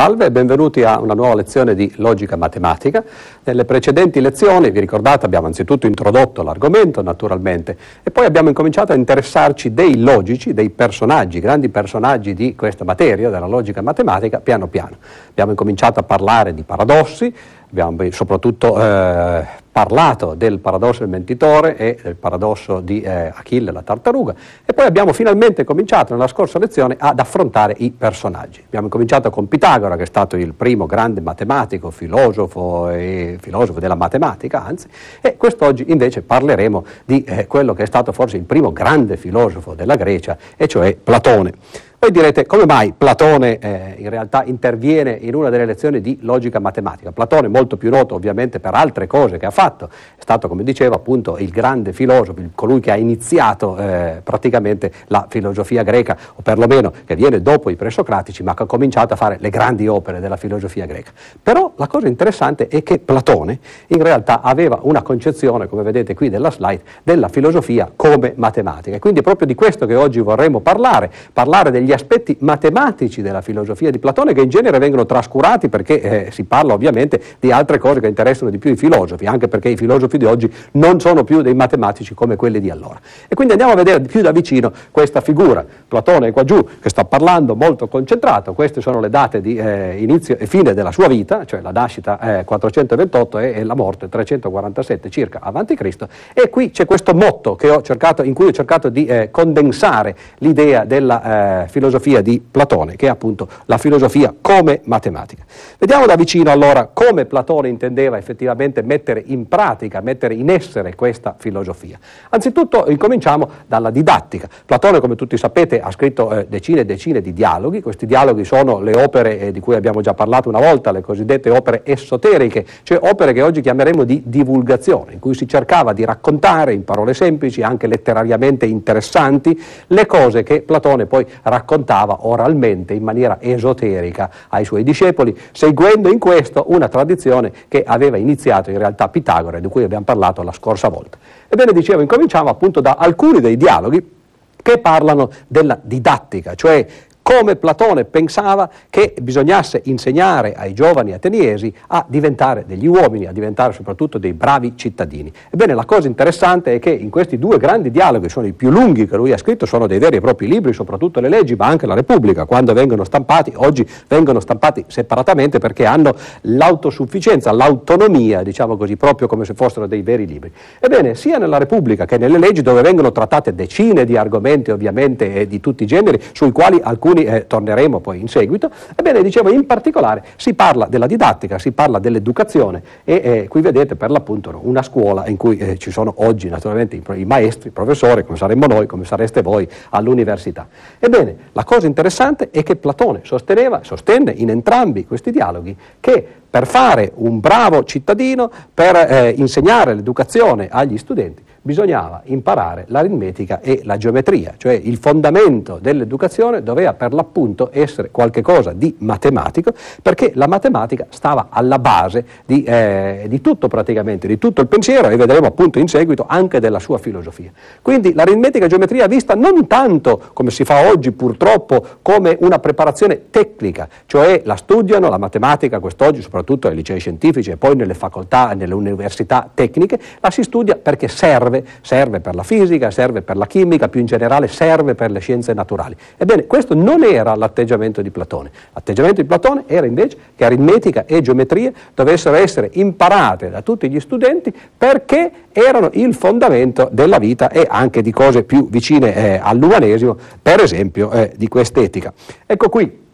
Salve e benvenuti a una nuova lezione di logica matematica. Nelle precedenti lezioni, vi ricordate, abbiamo anzitutto introdotto l'argomento naturalmente e poi abbiamo incominciato a interessarci dei logici, dei personaggi, grandi personaggi di questa materia, della logica matematica, piano piano. Abbiamo incominciato a parlare di paradossi, abbiamo soprattutto eh, parlato del paradosso del mentitore e del paradosso di eh, Achille la tartaruga e poi abbiamo finalmente cominciato nella scorsa lezione ad affrontare i personaggi. Abbiamo cominciato con Pitagora che è stato il primo grande matematico, filosofo e filosofo della matematica anzi e quest'oggi invece parleremo di eh, quello che è stato forse il primo grande filosofo della Grecia e cioè Platone. Poi direte come mai Platone eh, in realtà interviene in una delle lezioni di logica matematica. Platone è molto più noto ovviamente per altre cose che ha fatto, è stato come dicevo appunto il grande filosofo, colui che ha iniziato eh, praticamente la filosofia greca o perlomeno che viene dopo i presocratici ma che ha cominciato a fare le grandi opere della filosofia greca. Però la cosa interessante è che Platone in realtà aveva una concezione, come vedete qui della slide, della filosofia come matematica. E quindi è proprio di questo che oggi vorremmo parlare, parlare degli degli aspetti matematici della filosofia di Platone che in genere vengono trascurati perché eh, si parla ovviamente di altre cose che interessano di più i filosofi, anche perché i filosofi di oggi non sono più dei matematici come quelli di allora. E quindi andiamo a vedere più da vicino questa figura. Platone è qua giù che sta parlando molto concentrato, queste sono le date di eh, inizio e fine della sua vita, cioè la nascita eh, 428 e, e, la morte 347 circa avanti Cristo, e qui c'è questo motto cercato, in cui ho cercato di eh, condensare l'idea della filosofia eh, filosofia di Platone, che è appunto la filosofia come matematica. Vediamo da vicino allora come Platone intendeva effettivamente mettere in pratica, mettere in essere questa filosofia. Anzitutto incominciamo dalla didattica. Platone, come tutti sapete, ha scritto eh, decine e decine di dialoghi, questi dialoghi sono le opere eh, di cui abbiamo già parlato una volta, le cosiddette opere esoteriche, cioè opere che oggi chiameremo di divulgazione, in cui si cercava di raccontare in parole semplici, anche letterariamente interessanti, le cose che Platone poi raccontava raccontava oralmente in maniera esoterica ai suoi discepoli, seguendo in questo una tradizione che aveva iniziato in realtà Pitagora, di cui abbiamo parlato la scorsa volta. Ebbene, dicevo, incominciamo appunto da alcuni dei dialoghi che parlano della didattica, cioè come Platone pensava che bisognasse insegnare ai giovani ateniesi a diventare degli uomini, a diventare soprattutto dei bravi cittadini. Ebbene, la cosa interessante è che in questi due grandi dialoghi, sono i più lunghi che lui ha scritto, sono dei veri e propri libri, soprattutto le leggi, ma anche la Repubblica, quando vengono stampati, oggi vengono stampati separatamente perché hanno l'autosufficienza, l'autonomia, diciamo così, proprio come se fossero dei veri libri. Ebbene, sia nella Repubblica che nelle leggi, dove vengono trattate decine di argomenti, ovviamente, di tutti i generi, sui quali alcuni cui eh, torneremo poi in seguito, ebbene dicevo in particolare si parla della didattica, si parla dell'educazione e eh, qui vedete per l'appunto una scuola in cui eh, ci sono oggi naturalmente i, i, maestri, i professori, come saremmo noi, come sareste voi all'università. Ebbene, la cosa interessante è che Platone sosteneva, sostenne in entrambi questi dialoghi che per fare un bravo cittadino, per eh, insegnare l'educazione agli studenti, bisognava imparare l'aritmetica e la geometria, cioè il fondamento dell'educazione doveva per l'appunto essere qualcosa di matematico, perché la matematica stava alla base di, eh, di, tutto praticamente, di tutto il pensiero e vedremo appunto in seguito anche della sua filosofia. Quindi l'aritmetica e la geometria vista non tanto come si fa oggi purtroppo come una preparazione tecnica, cioè la studiano la matematica quest'oggi soprattutto ai licei scientifici e poi nelle facoltà, nelle università tecniche, la si studia perché serve serve, serve per la fisica, serve per la chimica, più in generale serve per le scienze naturali. Ebbene, questo non era l'atteggiamento di Platone. L'atteggiamento di Platone era invece che aritmetica e geometria dovessero essere imparate da tutti gli studenti perché erano il fondamento della vita e anche di cose più vicine eh, all'umanesimo, per esempio eh, di quest'etica. Ecco qui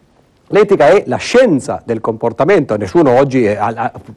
L'etica è la scienza del comportamento, nessuno oggi,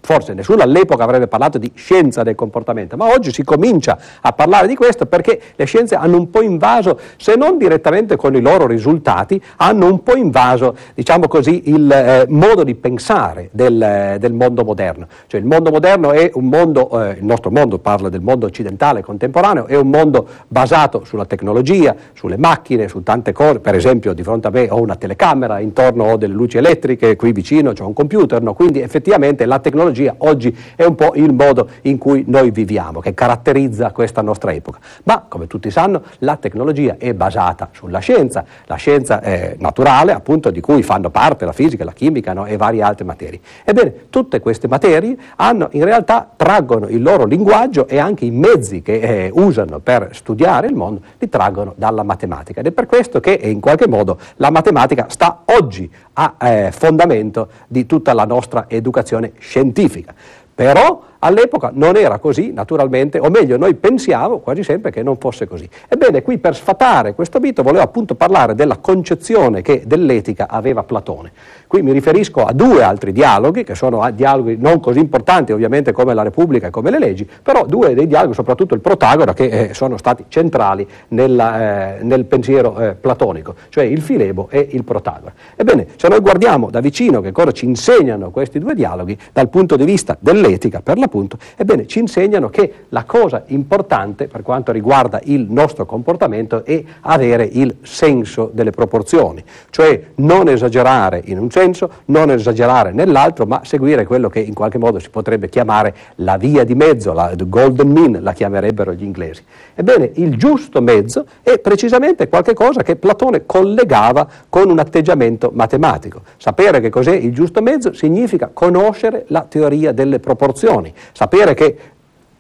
forse nessuno all'epoca avrebbe parlato di scienza del comportamento, ma oggi si comincia a parlare di questo perché le scienze hanno un po' invaso, se non direttamente con i loro risultati, hanno un po' invaso, diciamo così, il eh, modo di pensare del, del, mondo moderno. Cioè il mondo moderno è un mondo, eh, il nostro mondo parla del mondo occidentale contemporaneo, è un mondo basato sulla tecnologia, sulle macchine, su tante cose, per esempio di fronte a me ho una telecamera, intorno delle luci elettriche, qui vicino c'è un computer, no? quindi effettivamente la tecnologia oggi è un po' il modo in cui noi viviamo, che caratterizza questa nostra epoca. Ma come tutti sanno la tecnologia è basata sulla scienza, la scienza è naturale appunto di cui fanno parte la fisica, la chimica no? e varie altre materie. Ebbene, tutte queste materie hanno, in realtà traggono il loro linguaggio e anche i mezzi che eh, usano per studiare il mondo li traggono dalla matematica ed è per questo che in qualche modo la matematica sta oggi a eh, fondamento di tutta la nostra educazione scientifica. Però All'epoca non era così, naturalmente, o meglio, noi pensiamo quasi sempre che non fosse così. Ebbene, qui per sfatare questo mito volevo appunto parlare della concezione che dell'etica aveva Platone. Qui mi riferisco a due altri dialoghi, che sono ah, dialoghi non così importanti ovviamente come la Repubblica e come le leggi, però due dei dialoghi, soprattutto il Protagora, che eh, sono stati centrali nella, eh, nel pensiero eh, platonico, cioè il Filebo e il Protagora. Ebbene, se noi guardiamo da vicino che cosa ci insegnano questi due dialoghi, dal punto di vista dell'etica, per l'appunto, ebbene, ci insegnano che la cosa importante per quanto riguarda il nostro comportamento è avere il senso delle proporzioni, cioè non esagerare in un senso, non esagerare nell'altro, ma seguire quello che in qualche modo si potrebbe chiamare la via di mezzo, la golden mean la chiamerebbero gli inglesi. Ebbene, il giusto mezzo è precisamente qualcosa che Platone collegava con un atteggiamento matematico. Sapere che cos'è il giusto mezzo significa conoscere la teoria delle proporzioni, sapere che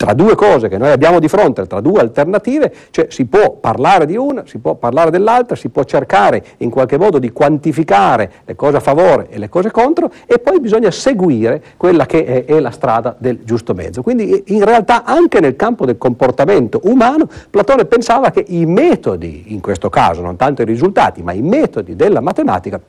tra due cose che noi abbiamo di fronte, tra due alternative, cioè si può parlare di una, si può parlare dell'altra, si può cercare in qualche modo di quantificare le cose a favore e le cose contro e poi bisogna seguire quella che è, è la strada del giusto mezzo. Quindi in realtà anche nel campo del comportamento umano Platone pensava che i metodi, in questo caso non tanto i risultati, ma i metodi della matematica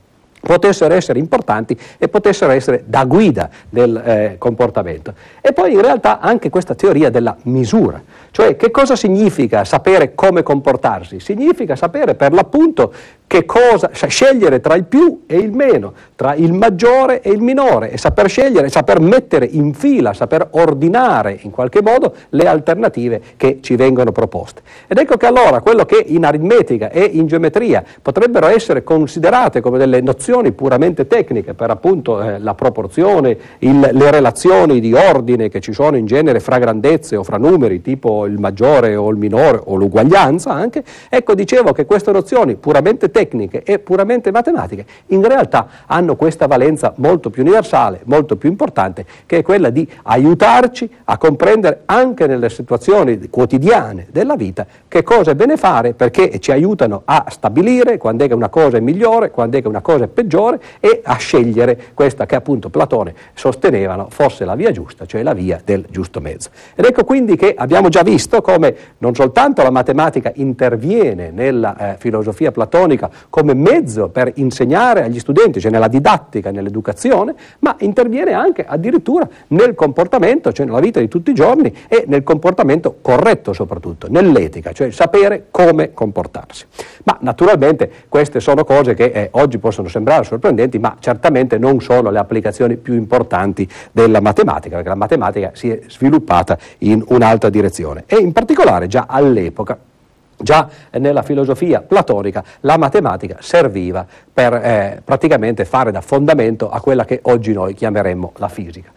potessero essere importanti e potessero essere da guida del eh, comportamento. E poi in realtà anche questa teoria della misura, cioè che cosa significa sapere come comportarsi? Significa sapere per l'appunto che cosa, scegliere tra il più e il meno, tra il maggiore e il minore e saper scegliere, saper mettere in fila, saper ordinare in qualche modo le alternative che ci vengono proposte. Ed ecco che allora quello che in aritmetica e in geometria potrebbero essere considerate come delle nozioni puramente tecniche per appunto eh, la proporzione, il, le relazioni di ordine che ci sono in genere fra grandezze o fra numeri, tipo il maggiore o il minore o l'uguaglianza anche, ecco dicevo che queste nozioni puramente tecniche e puramente matematiche, in realtà hanno questa valenza molto più universale, molto più importante, che è quella di aiutarci a comprendere anche nelle situazioni quotidiane della vita che cosa è bene fare perché ci aiutano a stabilire quando è che una cosa è migliore, quando è che una cosa è peggiore e a scegliere questa che appunto Platone sostenevano fosse la via giusta, cioè la via del giusto mezzo. Ed ecco quindi che abbiamo già visto come non soltanto la matematica interviene nella eh, filosofia platonica come mezzo per insegnare agli studenti, cioè nella didattica, nell'educazione, ma interviene anche addirittura nel comportamento, cioè nella vita di tutti i giorni e nel comportamento corretto soprattutto, nell'etica, cioè sapere come comportarsi. Ma naturalmente queste sono cose che eh, oggi possono sembrare sorprendenti, ma certamente non sono le applicazioni più importanti della matematica, perché la matematica si è sviluppata in un'altra direzione. E in particolare già all'epoca Già nella filosofia platonica la matematica serviva per eh, praticamente fare da fondamento a quella che oggi noi chiameremmo la fisica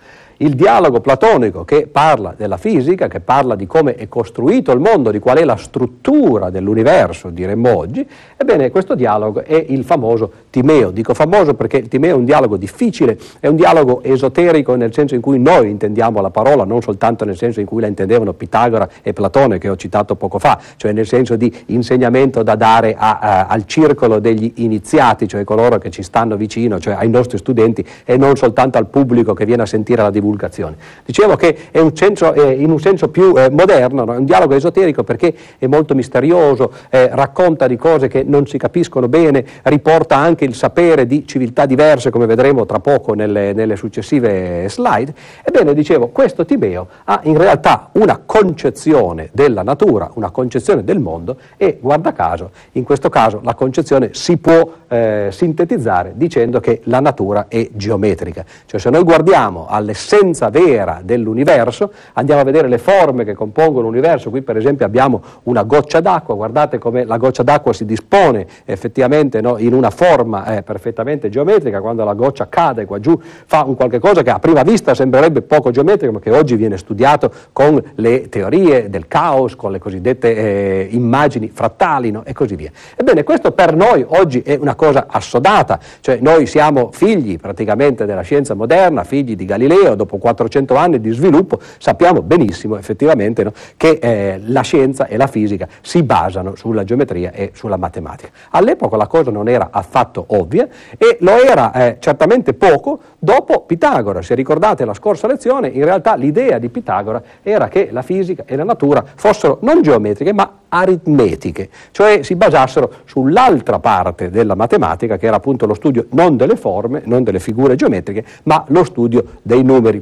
il dialogo platonico che parla della fisica, che parla di come è costruito il mondo, di qual è la struttura dell'universo, diremmo oggi, ebbene questo dialogo è il famoso Timeo. Dico famoso perché il Timeo è un dialogo difficile, è un dialogo esoterico nel senso in cui noi intendiamo la parola, non soltanto nel senso in cui la intendevano Pitagora e Platone che ho citato poco fa, cioè nel senso di insegnamento da dare a, a, al circolo degli iniziati, cioè coloro che ci stanno vicino, cioè ai nostri studenti e non soltanto al pubblico che viene a sentire la divulgazione divulgazione. Dicevo che è un senso, eh, in un senso più eh, moderno, no? è un dialogo esoterico perché è molto misterioso, eh, racconta di cose che non si capiscono bene, riporta anche il sapere di civiltà diverse, come vedremo tra poco nelle, nelle successive slide. Ebbene, dicevo, questo Tibeo ha in realtà una concezione della natura, una concezione del mondo e, guarda caso, in questo caso la concezione si può eh, sintetizzare dicendo che la natura è geometrica. Cioè se noi guardiamo all'essenza l'essenza vera dell'universo, andiamo a vedere le forme che compongono l'universo, qui per esempio abbiamo una goccia d'acqua, guardate come la goccia d'acqua si dispone effettivamente no, in una forma eh, perfettamente geometrica, quando la goccia cade qua giù fa un qualche cosa che a prima vista sembrerebbe poco geometrico, ma che oggi viene studiato con le teorie del caos, con le cosiddette eh, immagini frattali no, e così via. Ebbene, questo per noi oggi è una cosa assodata, cioè noi siamo figli praticamente della scienza moderna, figli di Galileo, dopo 400 anni di sviluppo sappiamo benissimo effettivamente no, che eh, la scienza e la fisica si basano sulla geometria e sulla matematica. All'epoca la cosa non era affatto ovvia e lo era eh, certamente poco dopo Pitagora. Se ricordate la scorsa lezione, in realtà l'idea di Pitagora era che la fisica e la natura fossero non geometriche ma aritmetiche, cioè si basassero sull'altra parte della matematica che era appunto lo studio non delle forme, non delle figure geometriche, ma lo studio dei numeri.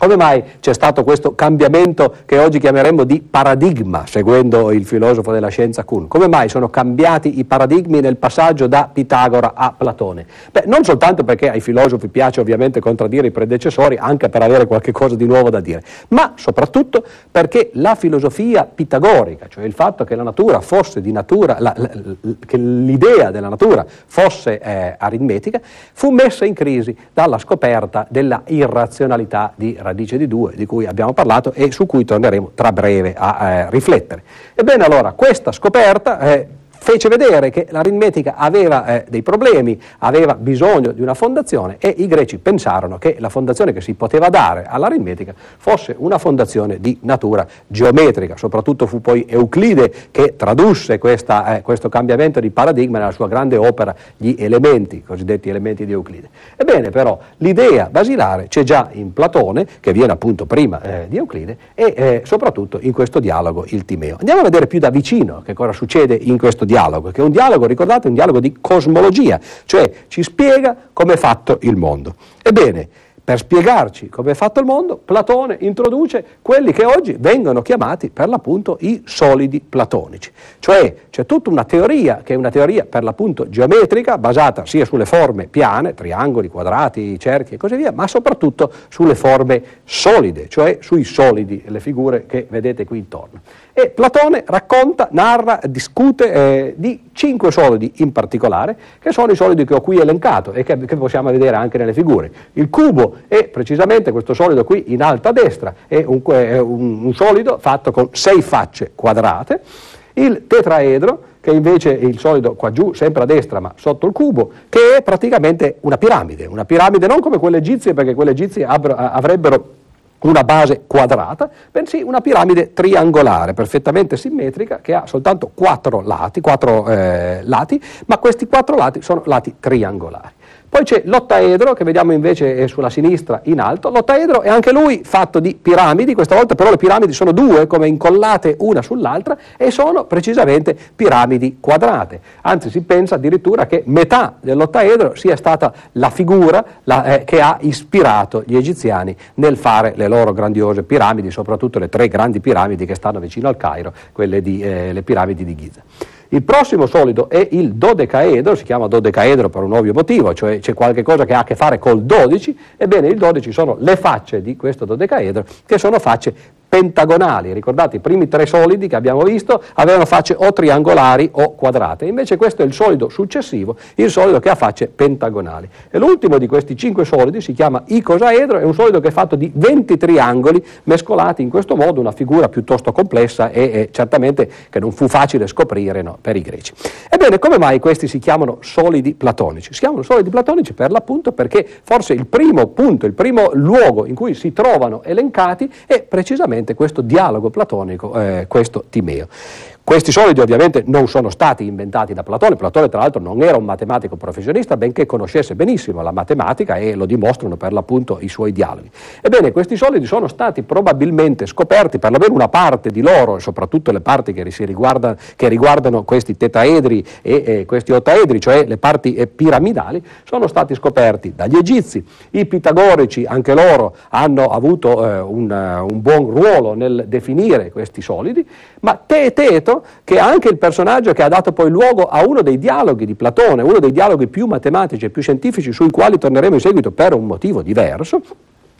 Come mai c'è stato questo cambiamento che oggi chiameremmo di paradigma, seguendo il filosofo della scienza Kuhn? Come mai sono cambiati i paradigmi nel passaggio da Pitagora a Platone? Beh, non soltanto perché ai filosofi piace ovviamente contraddire i predecessori, anche per avere qualche cosa di nuovo da dire, ma soprattutto perché la filosofia pitagorica, cioè il fatto che la natura fosse di natura, la, la, che l'idea della natura fosse eh, aritmetica, fu messa in crisi dalla scoperta della irrazionalità di Ragioneria radice di 2 di cui abbiamo parlato e su cui torneremo tra breve a eh, riflettere. Ebbene allora, questa scoperta eh, fece vedere che l'aritmetica aveva eh, dei problemi, aveva bisogno di una fondazione e i greci pensarono che la fondazione che si poteva dare all'aritmetica fosse una fondazione di natura geometrica. Soprattutto fu poi Euclide che tradusse questa, eh, questo cambiamento di paradigma nella sua grande opera Gli elementi, i cosiddetti elementi di Euclide. Ebbene però l'idea basilare c'è già in Platone, che viene appunto prima eh, di Euclide, e eh, soprattutto in questo dialogo il Timeo. Andiamo a vedere più da vicino che cosa succede in questo dialogo dialogo, che è un dialogo, ricordate, un dialogo di cosmologia, cioè ci spiega come è fatto il mondo. Ebbene, per spiegarci come è fatto il mondo, Platone introduce quelli che oggi vengono chiamati per l'appunto i solidi platonici. Cioè c'è tutta una teoria, che è una teoria per l'appunto geometrica, basata sia sulle forme piane, triangoli, quadrati, cerchi e così via, ma soprattutto sulle forme solide, cioè sui solidi, le figure che vedete qui intorno. E Platone racconta, narra, discute eh, di cinque solidi in particolare, che sono i solidi che ho qui elencato e che, che, possiamo vedere anche nelle figure. Il cubo è precisamente questo solido qui in alto a destra, è un, è un, un solido fatto con sei facce quadrate. Il tetraedro, che invece è il solido qua giù, sempre a destra, ma sotto il cubo, che è praticamente una piramide, una piramide non come quelle egizie, perché quelle egizie avrebbero una base quadrata, bensì una piramide triangolare, perfettamente simmetrica, che ha soltanto quattro lati, quattro, eh, lati ma questi quattro lati sono lati triangolari. Poi c'è l'ottaedro che vediamo invece sulla sinistra in alto. L'ottaedro è anche lui fatto di piramidi, questa volta però le piramidi sono due come incollate una sull'altra e sono precisamente piramidi quadrate. Anzi si pensa addirittura che metà dell'ottaedro sia stata la figura la, eh, che ha ispirato gli egiziani nel fare le loro grandiose piramidi, soprattutto le tre grandi piramidi che stanno vicino al Cairo, quelle di, eh, le piramidi di Giza. Il prossimo solido è il dodecaedro, si chiama dodecaedro per un ovvio motivo, cioè c'è qualche cosa che ha a che fare col 12, ebbene il 12 sono le facce di questo dodecaedro che sono facce pentagonali. Ricordate, i primi tre solidi che abbiamo visto avevano facce o triangolari o quadrate, invece questo è il solido successivo, il solido che ha facce pentagonali. E l'ultimo di questi cinque solidi si chiama icosaedro, è un solido che è fatto di 20 triangoli mescolati in questo modo, una figura piuttosto complessa e, e certamente che non fu facile scoprire no, per i greci. Ebbene, come mai questi si chiamano solidi platonici? Si chiamano solidi platonici per l'appunto perché forse il primo punto, il primo luogo in cui si trovano elencati è precisamente esattamente questo dialogo platonico, eh, questo Timeo. Questi solidi ovviamente non sono stati inventati da Platone, Platone tra l'altro non era un matematico professionista, benché conoscesse benissimo la matematica e lo dimostrano per l'appunto i suoi dialoghi. Ebbene, questi solidi sono stati probabilmente scoperti, perlomeno una parte di loro, e soprattutto le parti che, riguardano, che riguardano questi tetaedri e, e, questi ottaedri, cioè le parti eh, piramidali, sono stati scoperti dagli egizi. I pitagorici, anche loro, hanno avuto eh, un, un buon ruolo nel definire questi solidi, ma Teeteto che anche il personaggio che ha dato poi luogo a uno dei dialoghi di Platone, uno dei dialoghi più matematici e più scientifici sui quali torneremo in seguito per un motivo diverso,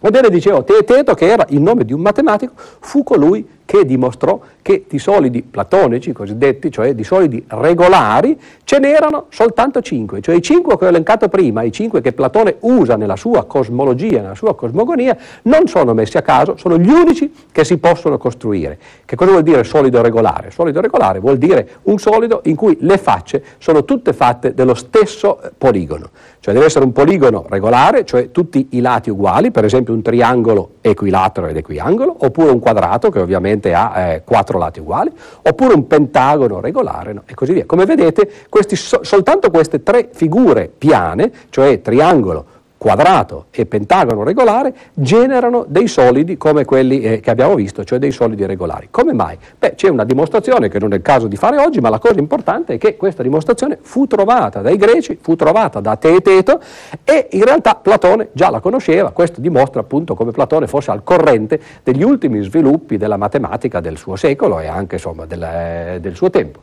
Ebbene, dicevo, Teeteto, che era il nome di un matematico, fu colui che dimostrò che di solidi platonici, cosiddetti, cioè di solidi regolari, ce n'erano soltanto cinque, cioè i cinque che ho elencato prima, i cinque che Platone usa nella sua cosmologia, nella sua cosmogonia, non sono messi a caso, sono gli unici che si possono costruire. Che cosa vuol dire solido regolare? Solido regolare vuol dire un solido in cui le facce sono tutte fatte dello stesso eh, poligono, cioè deve essere un poligono regolare, cioè tutti i lati uguali, per esempio un triangolo equilatero ed equiangolo, oppure un quadrato che ovviamente ovviamente ha eh, quattro lati uguali, oppure un pentagono regolare no? e così via. Come vedete, questi, so, soltanto queste tre figure piane, cioè triangolo, quadrato e pentagono regolare generano dei solidi come quelli eh, che abbiamo visto, cioè dei solidi regolari. Come mai? Beh, c'è una dimostrazione che non è il caso di fare oggi, ma la cosa importante è che questa dimostrazione fu trovata dai greci, fu trovata da Teeteto e in realtà Platone già la conosceva, questo dimostra appunto come Platone fosse al corrente degli ultimi sviluppi della matematica del suo secolo e anche insomma del, eh, del suo tempo.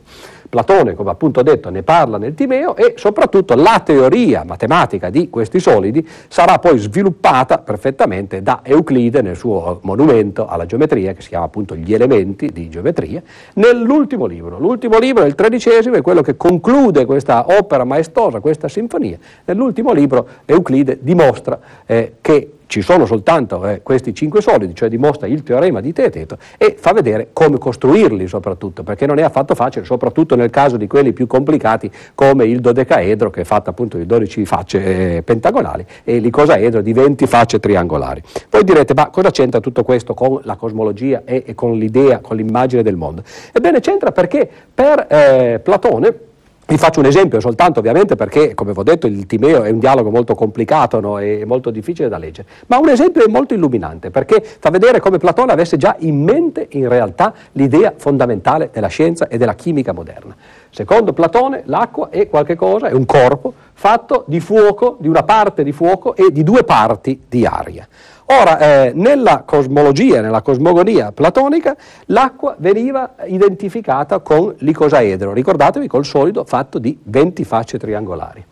Platone, come appunto detto, ne parla nel Timeo e soprattutto la teoria matematica di questi solidi sarà poi sviluppata perfettamente da Euclide nel suo monumento alla geometria, che si chiama appunto Gli elementi di geometria, nell'ultimo libro. L'ultimo libro, il tredicesimo, è quello che conclude questa opera maestosa, questa sinfonia. Nell'ultimo libro Euclide dimostra eh, che ci sono soltanto eh, questi cinque solidi, cioè dimostra il teorema di Teeteto e fa vedere come costruirli soprattutto, perché non è affatto facile, soprattutto nel caso di quelli più complicati come il dodecaedro che è fatto appunto di 12 facce eh, pentagonali e l'icosaedro di 20 facce triangolari. Voi direte, ma cosa c'entra tutto questo con la cosmologia e, e con l'idea, con l'immagine del mondo? Ebbene c'entra perché per eh, Platone vi faccio un esempio soltanto ovviamente perché, come vi ho detto, il Timeo è un dialogo molto complicato no? e molto difficile da leggere, ma un esempio è molto illuminante perché fa vedere come Platone avesse già in mente in realtà l'idea fondamentale della scienza e della chimica moderna. Secondo Platone l'acqua è qualche cosa, è un corpo fatto di fuoco, di una parte di fuoco e di due parti di aria. Ora, eh, nella cosmologia, nella cosmogonia platonica, l'acqua veniva identificata con l'icosaedro, ricordatevi col solido fatto di 20 facce triangolari.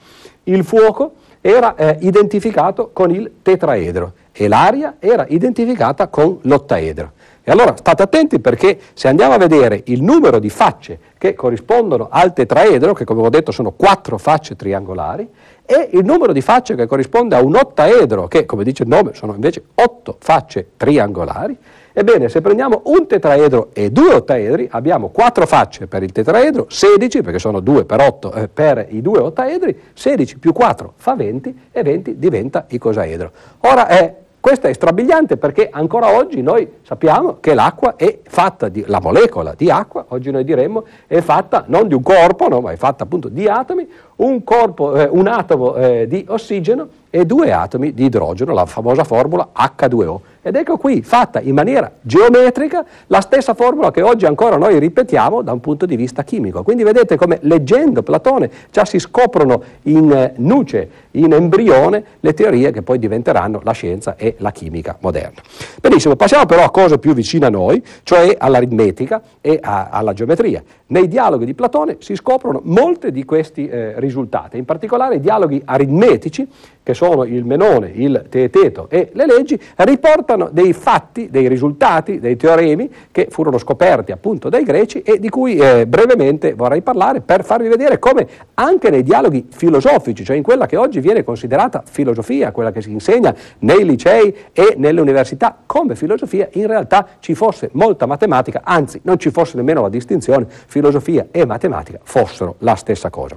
Il fuoco era eh, identificato con il tetraedro e l'aria era identificata con l'ottaedro. E allora state attenti perché se andiamo a vedere il numero di facce che corrispondono al tetraedro, che come ho detto sono quattro facce triangolari, e il numero di facce che corrisponde a un ottaedro, che come dice il nome sono invece otto facce triangolari, ebbene se prendiamo un tetraedro e due ottaedri abbiamo quattro facce per il tetraedro, 16 perché sono 2 per 8 eh, per i due ottaedri, 16 più 4 fa 20 e 20 diventa icosaedro. Ora è questo è strabiliante perché ancora oggi noi sappiamo che l'acqua è fatta di, la molecola di acqua, oggi noi diremmo, è fatta non di un corpo, no, ma è fatta appunto di atomi, un, corpo, eh, un atomo eh, di ossigeno e due atomi di idrogeno, la famosa formula H2O. Ed ecco qui, fatta in maniera geometrica, la stessa formula che oggi ancora noi ripetiamo da un punto di vista chimico. Quindi vedete come leggendo Platone già si scoprono in eh, nuce, in embrione, le teorie che poi diventeranno la scienza e la chimica moderna. Benissimo, passiamo però a cose più vicine a noi, cioè all'aritmetica e a, alla geometria. Nei dialoghi di Platone si scoprono molte di questi eh, risultati, in particolare i dialoghi aritmetici, che sono il Menone, il Teeteto e le leggi, riportano dei fatti, dei risultati, dei teoremi che furono scoperti appunto dai greci e di cui eh, brevemente vorrei parlare per farvi vedere come anche nei dialoghi filosofici, cioè in quella che oggi viene considerata filosofia, quella che si insegna nei licei e nelle università come filosofia, in realtà ci fosse molta matematica, anzi non ci fosse nemmeno la distinzione filosofia e matematica fossero la stessa cosa.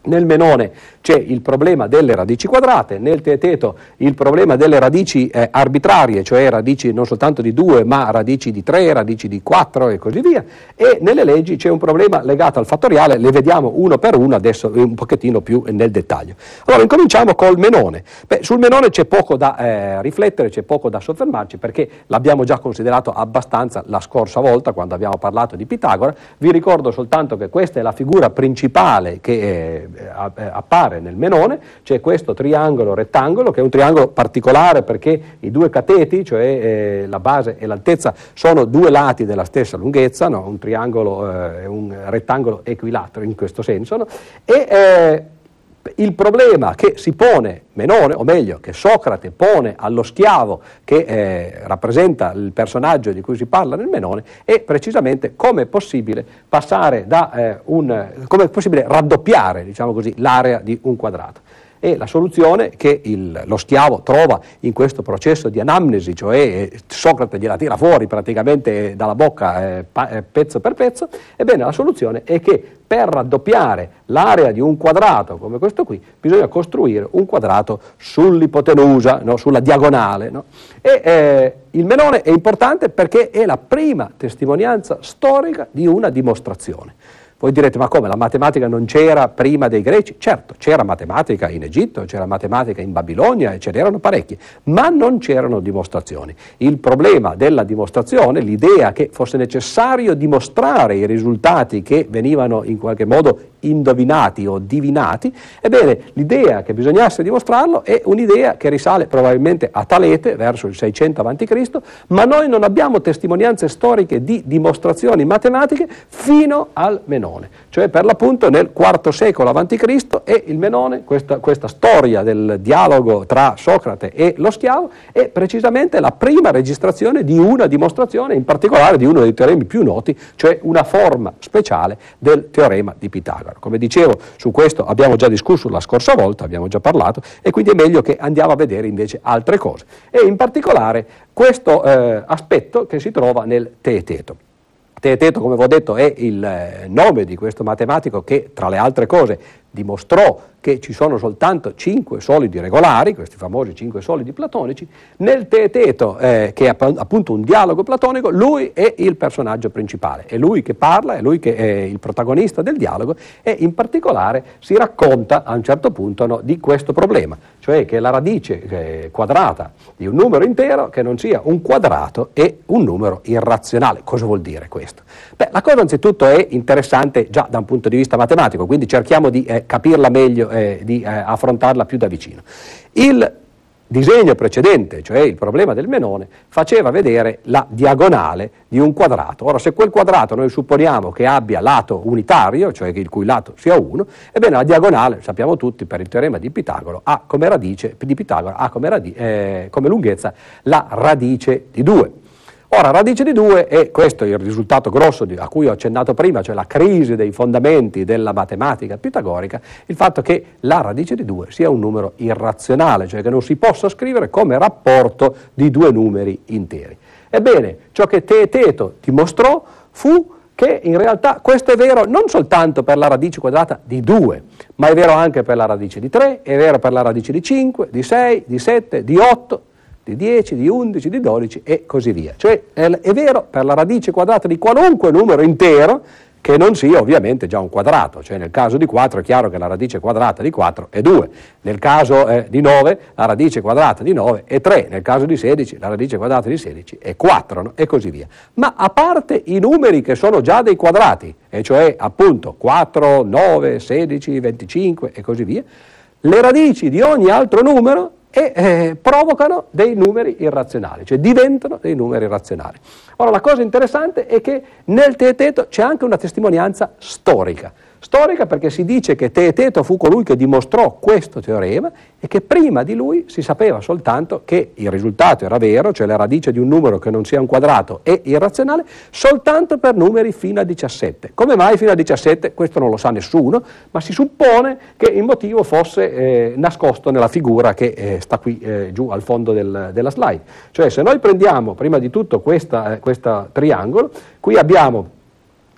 Nel menone c'è il problema delle radici quadrate, nel teeteto il problema delle radici eh, arbitrarie, cioè radici non soltanto di 2 ma radici di 3, radici di 4 e così via, e nelle leggi c'è un problema legato al fattoriale, le vediamo uno per uno adesso un pochettino più nel dettaglio. Allora incominciamo col menone. Beh, sul menone c'è poco da eh, riflettere, c'è poco da soffermarci perché l'abbiamo già considerato abbastanza la scorsa volta quando abbiamo parlato di Pitagora, vi ricordo soltanto che questa è la figura principale che eh, appare nel menone, c'è questo triangolo rettangolo che è un triangolo particolare perché i due cateti, cioè eh, la base e l'altezza, sono due lati della stessa lunghezza, no? un triangolo, eh, un rettangolo equilatero in questo senso, no? e eh, Il problema che si pone Menone, o meglio, che Socrate pone allo schiavo che eh, rappresenta il personaggio di cui si parla nel Menone, è precisamente come è possibile passare da eh, un, come è possibile raddoppiare, diciamo così, l'area di un quadrato. E la soluzione che il, lo schiavo trova in questo processo di anamnesi, cioè eh, Socrate gliela tira fuori praticamente dalla bocca eh, pa, eh, pezzo per pezzo, ebbene la soluzione è che per raddoppiare l'area di un quadrato come questo qui bisogna costruire un quadrato sull'ipotenusa, no? sulla diagonale. No? E eh, il menone è importante perché è la prima testimonianza storica di una dimostrazione. Voi direte, ma come, la matematica non c'era prima dei greci? Certo, c'era matematica in Egitto, c'era matematica in Babilonia e ce n'erano parecchie, ma non c'erano dimostrazioni. Il problema della dimostrazione, l'idea che fosse necessario dimostrare i risultati che venivano in qualche modo indovinati o divinati, ebbene l'idea che bisognasse dimostrarlo è un'idea che risale probabilmente a Talete verso il 600 a.C., ma noi non abbiamo testimonianze storiche di dimostrazioni matematiche fino al Menone, cioè per l'appunto nel IV secolo a.C. e il Menone, questa, questa storia del dialogo tra Socrate e lo schiavo, è precisamente la prima registrazione di una dimostrazione, in particolare di uno dei teoremi più noti, cioè una forma speciale del teorema di Pitagora. Come dicevo, su questo abbiamo già discusso la scorsa volta, abbiamo già parlato, e quindi è meglio che andiamo a vedere invece altre cose. E in particolare questo eh, aspetto che si trova nel Teeteto. Teeteto, come vi ho detto, è il eh, nome di questo matematico che, tra le altre cose, dimostrò che ci sono soltanto cinque solidi regolari, questi famosi cinque solidi platonici, nel Teeteto, eh, che è appunto un dialogo platonico, lui è il personaggio principale, è lui che parla, è lui che è il protagonista del dialogo e in particolare si racconta a un certo punto no, di questo problema, cioè che la radice eh, quadrata di un numero intero che non sia un quadrato è un numero irrazionale. Cosa vuol dire questo? Beh, la cosa anzitutto è interessante già da un punto di vista matematico, quindi cerchiamo di eh, capirla meglio, eh, di eh, affrontarla più da vicino. Il disegno precedente, cioè il problema del menone, faceva vedere la diagonale di un quadrato. Ora, se quel quadrato noi supponiamo che abbia lato unitario, cioè il cui lato sia 1, ebbene la diagonale, sappiamo tutti per il teorema di Pitagora, ha come radice di Pitagora ha come, radi- eh, come lunghezza la radice di 2. Ora, radice di 2 è questo il risultato grosso di, a cui ho accennato prima, cioè la crisi dei fondamenti della matematica pitagorica, il fatto che la radice di 2 sia un numero irrazionale, cioè che non si possa scrivere come rapporto di due numeri interi. Ebbene, ciò che Teeteto dimostrò fu che in realtà questo è vero non soltanto per la radice quadrata di 2, ma è vero anche per la radice di 3, è vero per la radice di 5, di 6, di 7, di 8, di 10, di 11, di 12 e così via. Cioè è vero per la radice quadrata di qualunque numero intero che non sia ovviamente già un quadrato, cioè nel caso di 4 è chiaro che la radice quadrata di 4 è 2, nel caso eh, di 9 la radice quadrata di 9 è 3, nel caso di 16 la radice quadrata di 16 è 4 no? e così via. Ma a parte i numeri che sono già dei quadrati, e cioè appunto 4, 9, 16, 25 e così via, le radici di ogni altro numero e eh, provocano dei numeri irrazionali, cioè diventano dei numeri irrazionali. Ora la cosa interessante è che nel Teeteto c'è anche una testimonianza storica. Storica perché si dice che Teeteto fu colui che dimostrò questo teorema e che prima di lui si sapeva soltanto che il risultato era vero, cioè la radice di un numero che non sia un quadrato è irrazionale, soltanto per numeri fino a 17. Come mai fino a 17? Questo non lo sa nessuno, ma si suppone che il motivo fosse eh, nascosto nella figura che eh, sta qui eh, giù al fondo del, della slide. Cioè se noi prendiamo prima di tutto questo eh, triangolo, qui abbiamo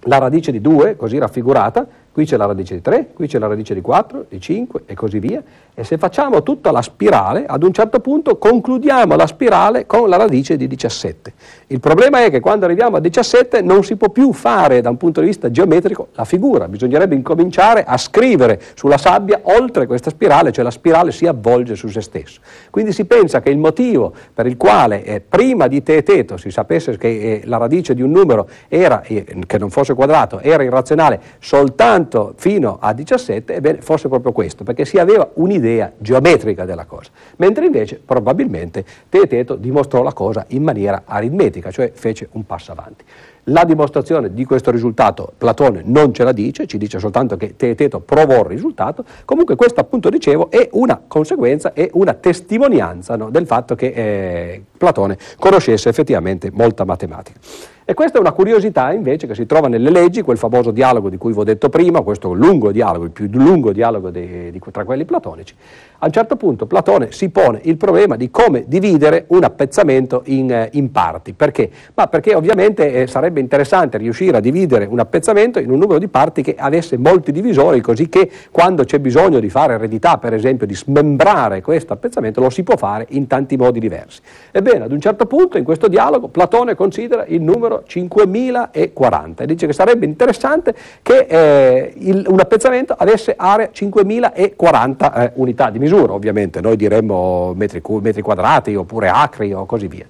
la radice di 2, così raffigurata, qui c'è la radice di 3, qui c'è la radice di 4, di 5 e così via, e se facciamo tutta la spirale, ad un certo punto concludiamo la spirale con la radice di 17. Il problema è che quando arriviamo a 17 non si può più fare da un punto di vista geometrico la figura, bisognerebbe incominciare a scrivere sulla sabbia oltre questa spirale, cioè la spirale si avvolge su se stesso. Quindi si pensa che il motivo per il quale eh, prima di Teeteto si sapesse che eh, la radice di un numero era, eh, che non fosse quadrato era irrazionale soltanto fino a 17, ebbene fosse proprio questo, perché si aveva un'idea geometrica della cosa, mentre invece probabilmente Teeteto dimostrò la cosa in maniera aritmetica, cioè fece un passo avanti. La dimostrazione di questo risultato Platone non ce la dice, ci dice soltanto che Teeteto provò il risultato, comunque questo appunto dicevo è una conseguenza, è una testimonianza no, del fatto che eh, Platone conoscesse effettivamente molta matematica. E questa è una curiosità invece che si trova nelle leggi, quel famoso dialogo di cui vi ho detto prima, questo lungo dialogo, il più lungo dialogo di, di, tra quelli platonici. A un certo punto Platone si pone il problema di come dividere un appezzamento in, eh, in parti. Perché? Ma perché ovviamente eh, sarebbe interessante riuscire a dividere un appezzamento in un numero di parti che avesse molti divisori, così che quando c'è bisogno di fare eredità, per esempio, di smembrare questo appezzamento, lo si può fare in tanti modi diversi. Ebbene, ad un certo punto in questo dialogo Platone considera il numero 5040 e dice che sarebbe interessante che eh, il, un appezzamento avesse area 5040 eh, unità di misura, ovviamente noi diremmo metri, metri quadrati oppure acri o così via.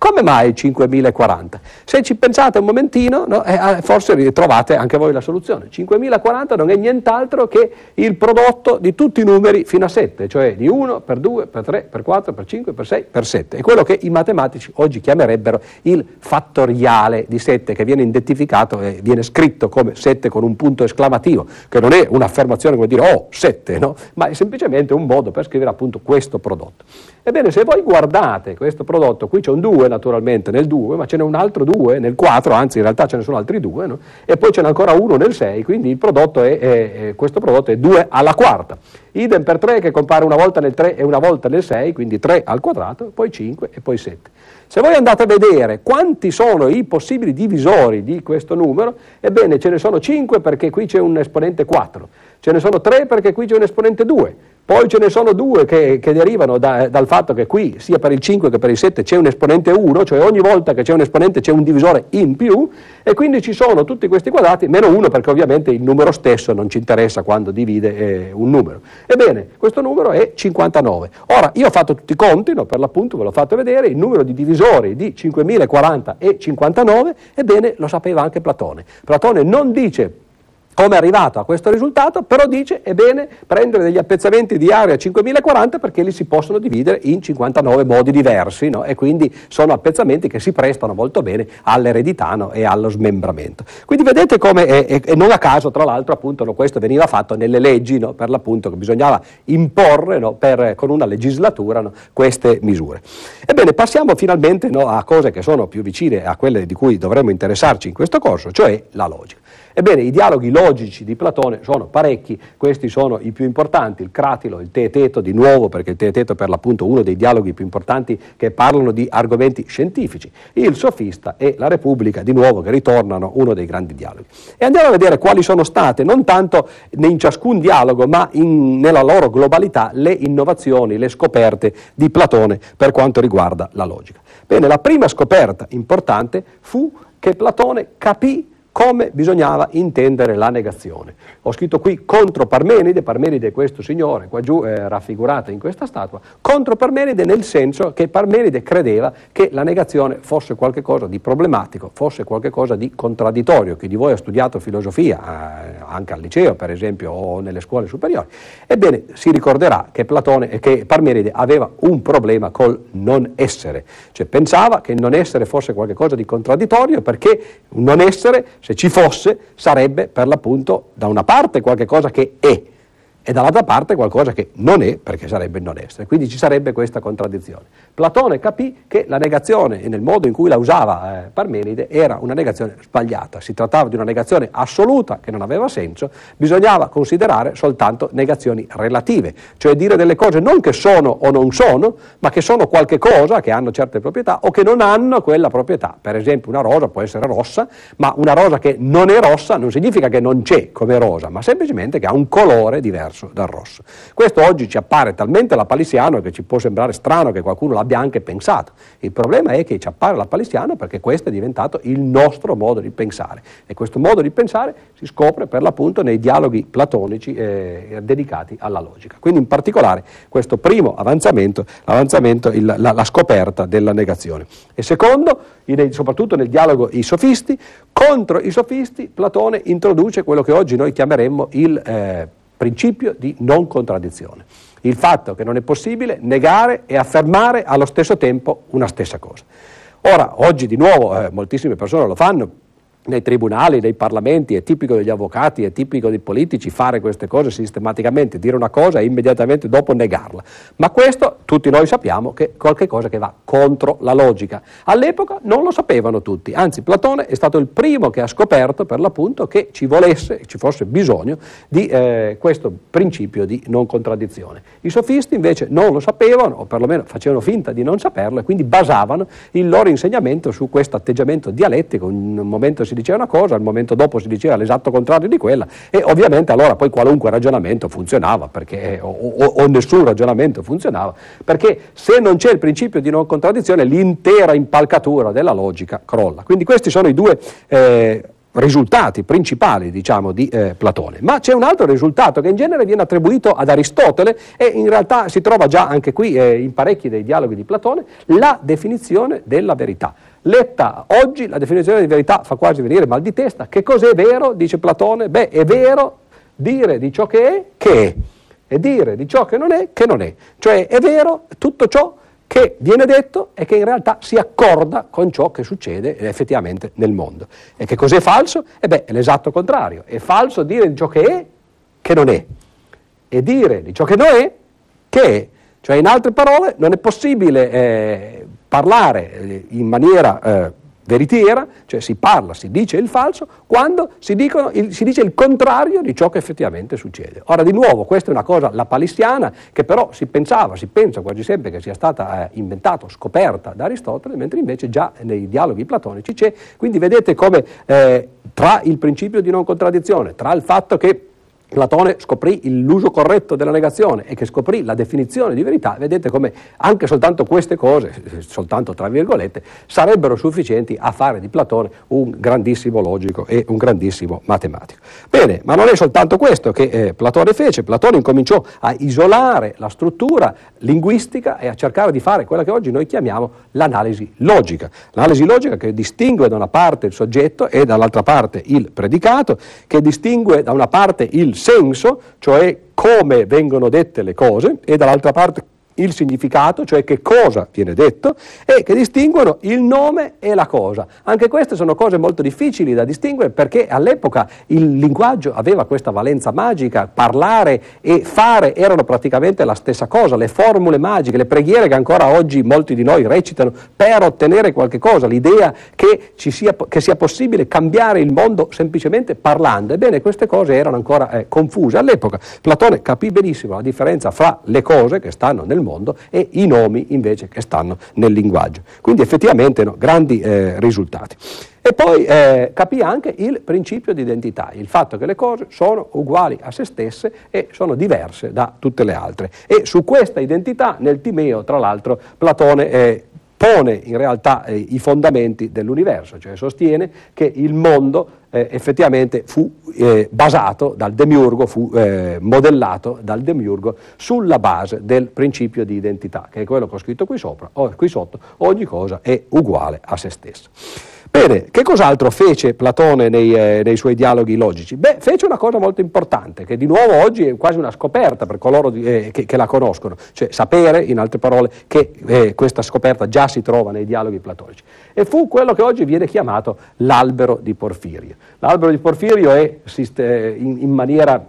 Come mai 5040? Se ci pensate un momentino, no, eh, eh forse trovate anche voi la soluzione. 5040 non è nient'altro che il prodotto di tutti i numeri fino a 7, cioè di 1 per 2, per 3, per 4, per 5, per 6, per 7. È quello che i matematici oggi chiamerebbero il fattoriale di 7, che viene identificato e viene scritto come 7 con un punto esclamativo, che non è un'affermazione come dire oh 7, no? ma è semplicemente un modo per scrivere appunto questo prodotto. Ebbene, se voi guardate questo prodotto, qui c'è un 2 naturalmente nel 2, ma ce n'è un altro 2 nel 4, anzi in realtà ce ne sono altri 2, no? e poi ce n'è ancora uno nel 6, quindi prodotto è, è, questo prodotto è 2 alla quarta. Idem per 3 che compare una volta nel 3 e una volta nel 6, quindi 3 al quadrato, poi 5 e poi 7. Se voi andate a vedere quanti sono i possibili divisori di questo numero, ebbene ce ne sono 5 perché qui c'è un esponente 4, ce ne sono 3 perché qui c'è un esponente 2, poi ce ne sono due che, che derivano da, dal fatto che qui, sia per il 5 che per il 7, c'è un esponente 1, cioè ogni volta che c'è un esponente c'è un divisore in più, e quindi ci sono tutti questi quadrati, meno 1 perché ovviamente il numero stesso non ci interessa quando divide eh, un numero. Ebbene, questo numero è 59. Ora, io ho fatto tutti i conti, no, per l'appunto ve l'ho fatto vedere, il numero di divisori di 5040 e 59, ebbene, lo sapeva anche Platone. Platone non dice come è arrivato a questo risultato, però dice è bene prendere degli appezzamenti di area 5040 perché li si possono dividere in 59 modi diversi no? e quindi sono appezzamenti che si prestano molto bene all'eredità no? e allo smembramento. Quindi vedete come, è, e non a caso tra l'altro appunto no, questo veniva fatto nelle leggi per l'appunto che bisognava imporre per, con una legislatura queste misure. Ebbene passiamo finalmente a cose che sono più vicine a quelle di cui dovremmo interessarci in questo corso, cioè la logica. Ebbene, i dialoghi logici di Platone sono parecchi, questi sono i più importanti, il Cratilo, il Teeteto, di nuovo perché il Teeteto è per l'appunto uno dei dialoghi più importanti che parlano di argomenti scientifici, il Sofista e la Repubblica, di nuovo che ritornano uno dei grandi dialoghi. E andiamo a vedere quali sono state, non tanto in ciascun dialogo, ma in, nella loro globalità, le innovazioni, le scoperte di Platone per quanto riguarda la logica. Bene, la prima scoperta importante fu che Platone capì come bisognava intendere la negazione. Ho scritto qui contro Parmenide, Parmenide è questo signore, qua giù è raffigurato in questa statua, contro Parmenide nel senso che Parmenide credeva che la negazione fosse qualcosa di problematico, fosse qualcosa di contraddittorio. Chi di voi ha studiato filosofia, eh, anche al liceo per esempio o nelle scuole superiori, ebbene si ricorderà che, Platone, che Parmenide aveva un problema col non essere, cioè pensava che il non essere fosse qualcosa di contraddittorio perché un non essere se ci fosse, sarebbe per l'appunto da una parte qualche cosa che è e dall'altra parte qualcosa che non è perché sarebbe non essere. Quindi ci sarebbe questa contraddizione. Platone capì che la negazione, nel modo in cui la usava eh, Parmenide, era una negazione sbagliata. Si trattava di una negazione assoluta che non aveva senso, bisognava considerare soltanto negazioni relative, cioè dire delle cose non che sono o non sono, ma che sono qualche cosa, che hanno certe proprietà o che non hanno quella proprietà. Per esempio una rosa può essere rossa, ma una rosa che non è rossa non significa che non c'è come rosa, ma semplicemente che ha un colore diverso diverso dal rosso. Questo oggi ci appare talmente lapalissiano che ci può sembrare strano che qualcuno l'abbia anche pensato. Il problema è che ci appare lapalissiano perché questo è diventato il nostro modo di pensare e questo modo di pensare si scopre per l'appunto nei dialoghi platonici eh, dedicati alla logica. Quindi in particolare questo primo avanzamento, l'avanzamento il, la, la, scoperta della negazione. E secondo, in, soprattutto nel dialogo i sofisti, contro i sofisti Platone introduce quello che oggi noi chiameremmo il eh, principio di non contraddizione. Il fatto che non è possibile negare e affermare allo stesso tempo una stessa cosa. Ora, oggi di nuovo eh, moltissime persone lo fanno nei tribunali, nei parlamenti, è tipico degli avvocati, è tipico dei politici fare queste cose sistematicamente, dire una cosa e immediatamente dopo negarla. Ma questo tutti noi sappiamo che è qualcosa che va contro la logica. All'epoca non lo sapevano tutti, anzi Platone è stato il primo che ha scoperto per l'appunto che ci volesse, ci fosse bisogno di eh, questo principio di non contraddizione. I sofisti invece non lo sapevano, o perlomeno facevano finta di non saperlo, e quindi basavano il loro insegnamento su questo atteggiamento dialettico, un momento si diceva una cosa, al momento dopo si diceva l'esatto contrario di quella e ovviamente allora poi qualunque ragionamento funzionava perché, o, o, o nessun ragionamento funzionava, perché se non c'è il principio di non contraddizione l'intera impalcatura della logica crolla. Quindi questi sono i due... Eh, risultati principali diciamo, di eh, Platone. Ma c'è un altro risultato che in genere viene attribuito ad Aristotele e in realtà si trova già anche qui eh, in parecchi dei dialoghi di Platone, la definizione della verità. Letta oggi la definizione di verità fa quasi venire mal di testa. Che cos'è vero? Dice Platone. Beh, è vero dire di ciò che è, che è, e dire di ciò che non è, che non è. Cioè è vero tutto ciò che viene detto e che in realtà si accorda con ciò che succede effettivamente nel mondo. E che cos'è falso? E beh, è l'esatto contrario. È falso dire di ciò che è, che non è. E dire di ciò che non è, che è. Cioè, in altre parole, non è possibile eh, parlare eh, in maniera eh, veritiera, cioè si parla, si dice il falso, quando si, il, si, dice il contrario di ciò che effettivamente succede. Ora di nuovo, questa è una cosa lapalissiana che però si pensava, si pensa quasi sempre che sia stata eh, inventata, scoperta da Aristotele, mentre invece già nei dialoghi platonici c'è. Quindi vedete come eh, tra il principio di non contraddizione, tra il fatto che Platone scoprì l'uso corretto della negazione e che scoprì la definizione di verità, vedete come anche soltanto queste cose, soltanto tra virgolette, sarebbero sufficienti a fare di Platone un grandissimo logico e un grandissimo matematico. Bene, ma non è soltanto questo che eh, Platone fece, Platone incominciò a isolare la struttura linguistica e a cercare di fare quella che oggi noi chiamiamo l'analisi logica. L'analisi logica che distingue da una parte il soggetto e dall'altra parte il predicato, che distingue da una parte il senso, cioè come vengono dette le cose, e dall'altra parte il significato, cioè che cosa viene detto, e che distinguono il nome e la cosa. Anche queste sono cose molto difficili da distinguere perché all'epoca il linguaggio aveva questa valenza magica, parlare e fare erano praticamente la stessa cosa, le formule magiche, le preghiere che ancora oggi molti di noi recitano per ottenere qualche cosa, l'idea che, sia, che sia, possibile cambiare il mondo semplicemente parlando. Ebbene, queste cose erano ancora eh, confuse all'epoca. Platone capì benissimo la differenza fra le cose che stanno nel mondo mondo e i nomi invece che stanno nel linguaggio. Quindi effettivamente no, grandi eh, risultati. E poi eh, capì anche il principio di identità, il fatto che le cose sono uguali a se stesse e sono diverse da tutte le altre. E su questa identità nel Timeo, tra l'altro, Platone eh, pone in realtà eh, i fondamenti dell'universo, cioè sostiene che il mondo eh, effettivamente fu eh, basato dal demiurgo, fu eh, modellato dal demiurgo sulla base del principio di identità, che è quello che ho scritto qui sopra, o qui sotto, ogni cosa è uguale a se stessa. Bene, che cos'altro fece Platone nei, eh, nei, suoi dialoghi logici? Beh, fece una cosa molto importante, che di nuovo oggi è quasi una scoperta per coloro di, eh, che, che, la conoscono, cioè sapere, in altre parole, che eh, questa scoperta già si trova nei dialoghi platonici. E fu quello che oggi viene chiamato l'albero di Porfirio. L'albero di Porfirio è in, in maniera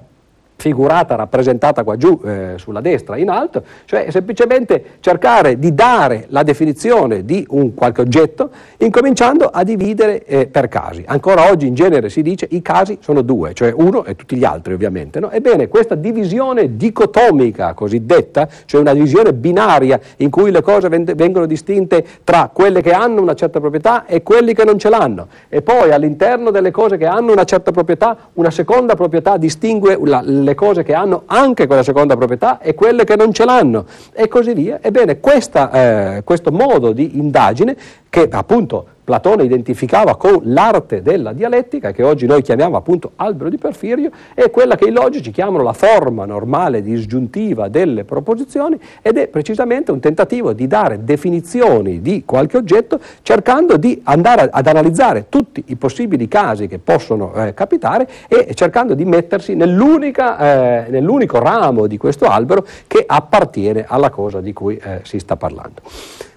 figurata, rappresentata qua giù eh, sulla destra in alto, cioè semplicemente cercare di dare la definizione di un qualche oggetto incominciando a dividere eh, per casi. Ancora oggi in genere si dice i casi sono due, cioè uno e tutti gli altri ovviamente. No? Ebbene, questa divisione dicotomica cosiddetta, cioè una divisione binaria in cui le cose vengono distinte tra quelle che hanno una certa proprietà e quelli che non ce l'hanno, e poi all'interno delle cose che hanno una certa proprietà, una seconda proprietà distingue la, le le cose che hanno anche quella seconda proprietà e quelle che non ce l'hanno e così via. Ebbene, questa, eh, questo modo di indagine che appunto Platone identificava con l'arte della dialettica, che oggi noi chiamiamo appunto albero di Porfirio, è quella che i logici chiamano la forma normale disgiuntiva delle proposizioni ed è precisamente un tentativo di dare definizioni di qualche oggetto cercando di andare ad analizzare tutti i possibili casi che possono eh, capitare e cercando di mettersi eh, nell'unico ramo di questo albero che appartiene alla cosa di cui eh, si sta parlando.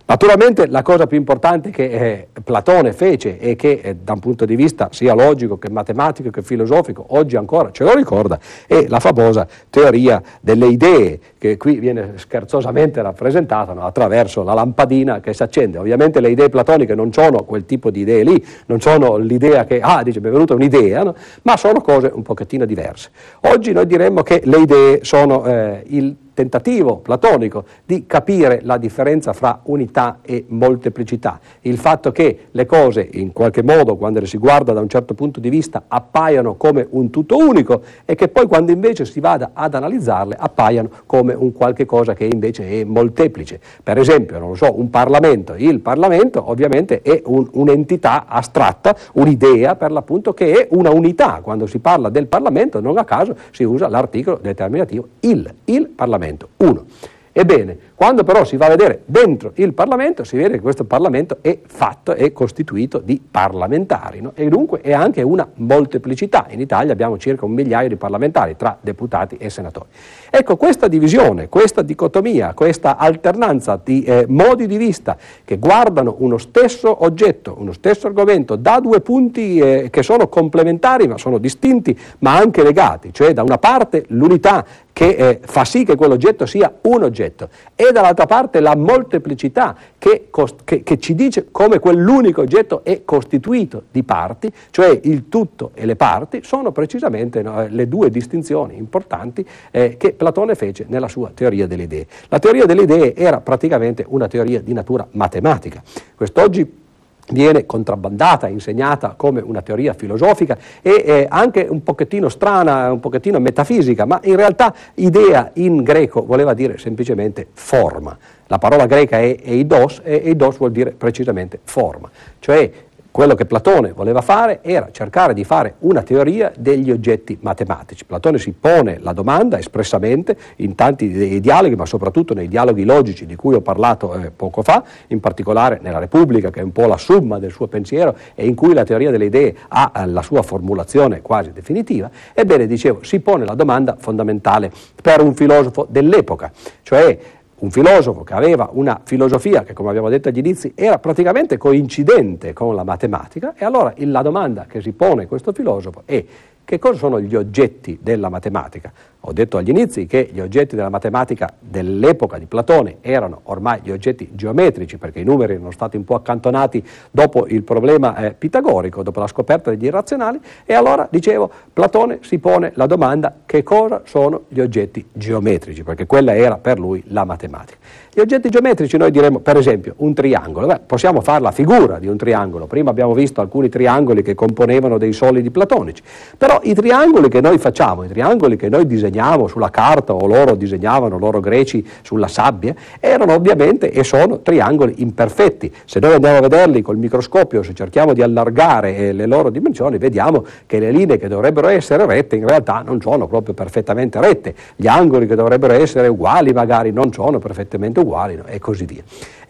Naturalmente la cosa più importante che eh, Platone fece e che eh, da un punto di vista sia logico che matematico che filosofico oggi ancora ce lo ricorda è la famosa teoria delle idee che qui viene scherzosamente rappresentata no, attraverso la lampadina che si accende. Ovviamente le idee platoniche non sono quel tipo di idee lì, non sono l'idea che, ah, dice, mi è venuta un'idea, no? ma sono cose un pochettino diverse. Oggi noi diremmo che le idee sono eh, il tentativo platonico di capire la differenza fra unità e molteplicità, il fatto che le cose in qualche modo quando le si guarda da un certo punto di vista appaiano come un tutto unico e che poi quando invece si vada ad analizzarle appaiano come un qualche cosa che invece è molteplice. Per esempio, non lo so, un Parlamento, il Parlamento ovviamente è un, un'entità astratta, un'idea per l'appunto che è una unità, quando si parla del Parlamento non a caso si usa l'articolo determinativo il, il Parlamento. Parlamento. Uno. Ebbene, quando però si va a vedere dentro il Parlamento, si vede che questo Parlamento è fatto, è costituito di parlamentari no? e dunque è anche una molteplicità. In Italia abbiamo circa un migliaio di parlamentari tra deputati e senatori. Ecco, questa divisione, questa dicotomia, questa alternanza di eh, modi di vista che guardano uno stesso oggetto, uno stesso argomento da due punti eh, che sono complementari ma sono distinti ma anche legati, cioè da una parte l'unità che eh, fa sì che quell'oggetto sia un oggetto e dall'altra parte la molteplicità che, che, che, ci dice come quell'unico oggetto è costituito di parti, cioè il tutto e le parti, sono precisamente no, le due distinzioni importanti eh, che Platone fece nella sua teoria delle idee. La teoria delle idee era praticamente una teoria di natura matematica. Quest'oggi viene contrabbandata, insegnata come una teoria filosofica e anche un pochettino strana, un pochettino metafisica, ma in realtà idea in greco voleva dire semplicemente forma. La parola greca è eidos e eidos vuol dire precisamente forma, cioè quello che Platone voleva fare era cercare di fare una teoria degli oggetti matematici. Platone si pone la domanda espressamente in tanti dei dialoghi, ma soprattutto nei dialoghi logici di cui ho parlato eh, poco fa, in particolare nella Repubblica, che è un po' la summa del suo pensiero e in cui la teoria delle idee ha eh, la sua formulazione quasi definitiva. Ebbene, dicevo, si pone la domanda fondamentale per un filosofo dell'epoca, cioè un filosofo che aveva una filosofia che, come abbiamo detto agli inizi, era praticamente coincidente con la matematica, e allora la domanda che si pone questo filosofo è che cosa sono gli oggetti della matematica? Ho detto agli inizi che gli oggetti della matematica dell'epoca di Platone erano ormai gli oggetti geometrici, perché i numeri erano stati un po' accantonati dopo il problema eh, pitagorico, dopo la scoperta degli irrazionali, e allora, dicevo, Platone si pone la domanda che cosa sono gli oggetti geometrici, perché quella era per lui la matematica. Gli oggetti geometrici noi diremmo, per esempio, un triangolo. Beh, possiamo fare la figura di un triangolo. Prima abbiamo visto alcuni triangoli che componevano dei solidi platonici. Però i triangoli che noi facciamo, i triangoli che noi disegniamo sulla carta o loro disegnavano, loro greci, sulla sabbia, erano ovviamente e sono triangoli imperfetti. Se noi andiamo a vederli col microscopio, se cerchiamo di allargare eh, le loro dimensioni, vediamo che le linee che dovrebbero essere rette in realtà non sono proprio perfettamente rette. Gli angoli che dovrebbero essere uguali magari non sono perfettamente uguali no? e così via.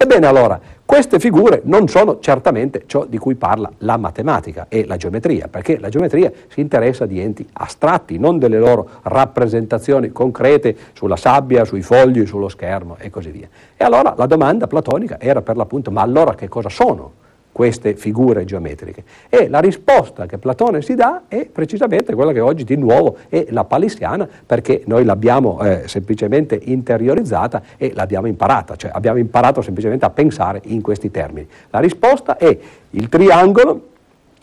Ebbene allora, queste figure non sono certamente ciò di cui parla la matematica e la geometria, perché la geometria si interessa di enti astratti, non delle loro rappresentazioni concrete sulla sabbia, sui fogli, sullo schermo e così via. E allora la domanda platonica era per l'appunto, ma allora che cosa sono queste figure geometriche. E la risposta che Platone si dà è precisamente quella che oggi di nuovo è la palissiana, perché noi l'abbiamo eh, semplicemente interiorizzata e l'abbiamo imparata, cioè abbiamo imparato semplicemente a pensare in questi termini. La risposta è il triangolo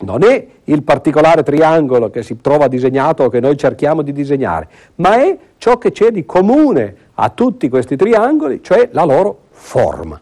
non è il particolare triangolo che si trova disegnato o che noi cerchiamo di disegnare, ma è ciò che c'è di comune a tutti questi triangoli, cioè la loro forma.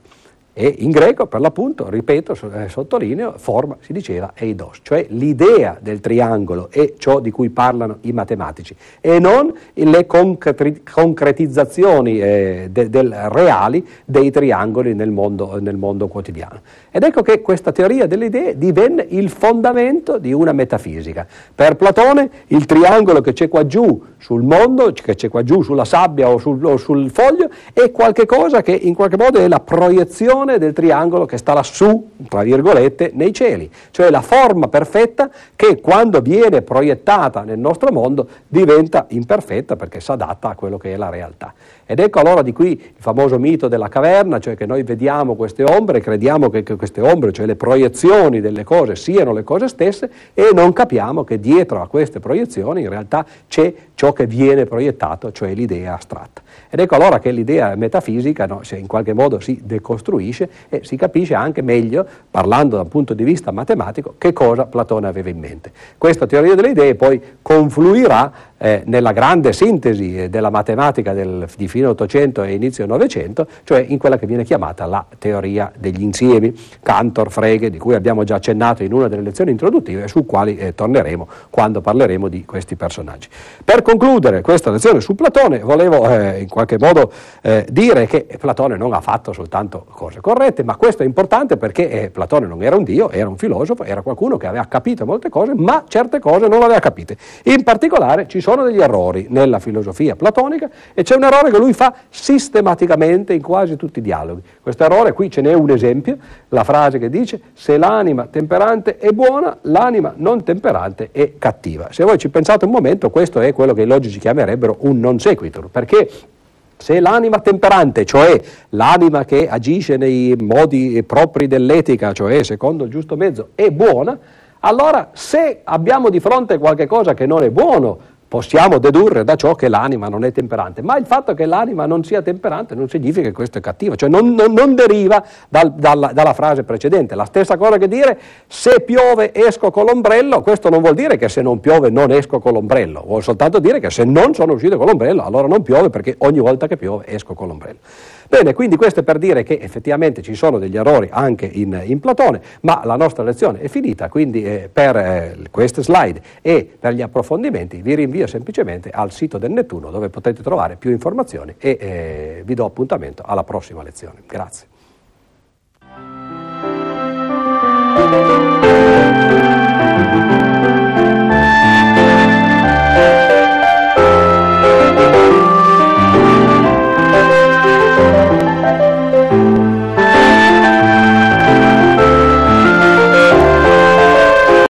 E in greco, per l'appunto, ripeto, eh, sottolineo, forma si diceva eidos, cioè l'idea del triangolo è ciò di cui parlano i matematici e non le concretizzazioni eh, de, del reali dei triangoli nel mondo, nel mondo quotidiano. Ed ecco che questa teoria delle idee divenne il fondamento di una metafisica. Per Platone il triangolo che c'è qua giù sul mondo, che c'è qua giù sulla sabbia o sul, o sul foglio, è qualcosa che in qualche modo è la proiezione del triangolo che sta lassù, tra virgolette, nei cieli. Cioè la forma perfetta che quando viene proiettata nel nostro mondo diventa imperfetta perché si adatta a quello che è la realtà. Ed ecco allora di qui il famoso mito della caverna, cioè che noi vediamo queste ombre crediamo che queste ombre, cioè le proiezioni delle cose, siano le cose stesse e non capiamo che dietro a queste proiezioni in realtà c'è ciò che viene proiettato, cioè l'idea astratta. Ed ecco allora che l'idea metafisica no, in qualche modo si decostruisce e si capisce anche meglio, parlando da un punto di vista matematico, che cosa Platone aveva in mente. Questa teoria delle idee poi confluirà eh, nella grande sintesi eh, della matematica del, di fine 800 e inizio 900, cioè in quella che viene chiamata la teoria degli insiemi, Cantor, Frege, di cui abbiamo già accennato in una delle lezioni introduttive, su quali eh, torneremo quando parleremo di questi personaggi. Per concludere questa lezione su Platone, volevo eh, in qualche modo eh, dire che Platone non ha fatto soltanto cose corrette, ma questo è importante perché eh, Platone non era un dio, era un filosofo, era qualcuno che aveva capito molte cose, ma certe cose non le aveva capite. In particolare ci sono sono degli errori nella filosofia platonica e c'è un errore che lui fa sistematicamente in quasi tutti i dialoghi. Questo errore, qui ce n'è un esempio, la frase che dice se l'anima temperante è buona, l'anima non temperante è cattiva. Se voi ci pensate un momento, questo è quello che i logici chiamerebbero un non sequitur, perché se l'anima temperante, cioè l'anima che agisce nei modi propri dell'etica, cioè secondo il giusto mezzo, è buona, allora se abbiamo di fronte qualcosa che non è buono, possiamo dedurre da ciò che l'anima non è temperante, ma il fatto che l'anima non sia temperante non significa che questo è cattivo, cioè non, non, non deriva dal, dalla, dalla, frase precedente. La stessa cosa che dire se piove esco con l'ombrello, questo non vuol dire che se non piove non esco con l'ombrello, vuol soltanto dire che se non sono uscito con l'ombrello allora non piove perché ogni volta che piove esco con l'ombrello. Bene, quindi questo è per dire che effettivamente ci sono degli errori anche in, in Platone, ma la nostra lezione è finita, quindi eh, per eh, queste slide e per gli approfondimenti vi rinvio semplicemente al sito del Nettuno dove potete trovare più informazioni e eh, vi do appuntamento alla prossima lezione. Grazie.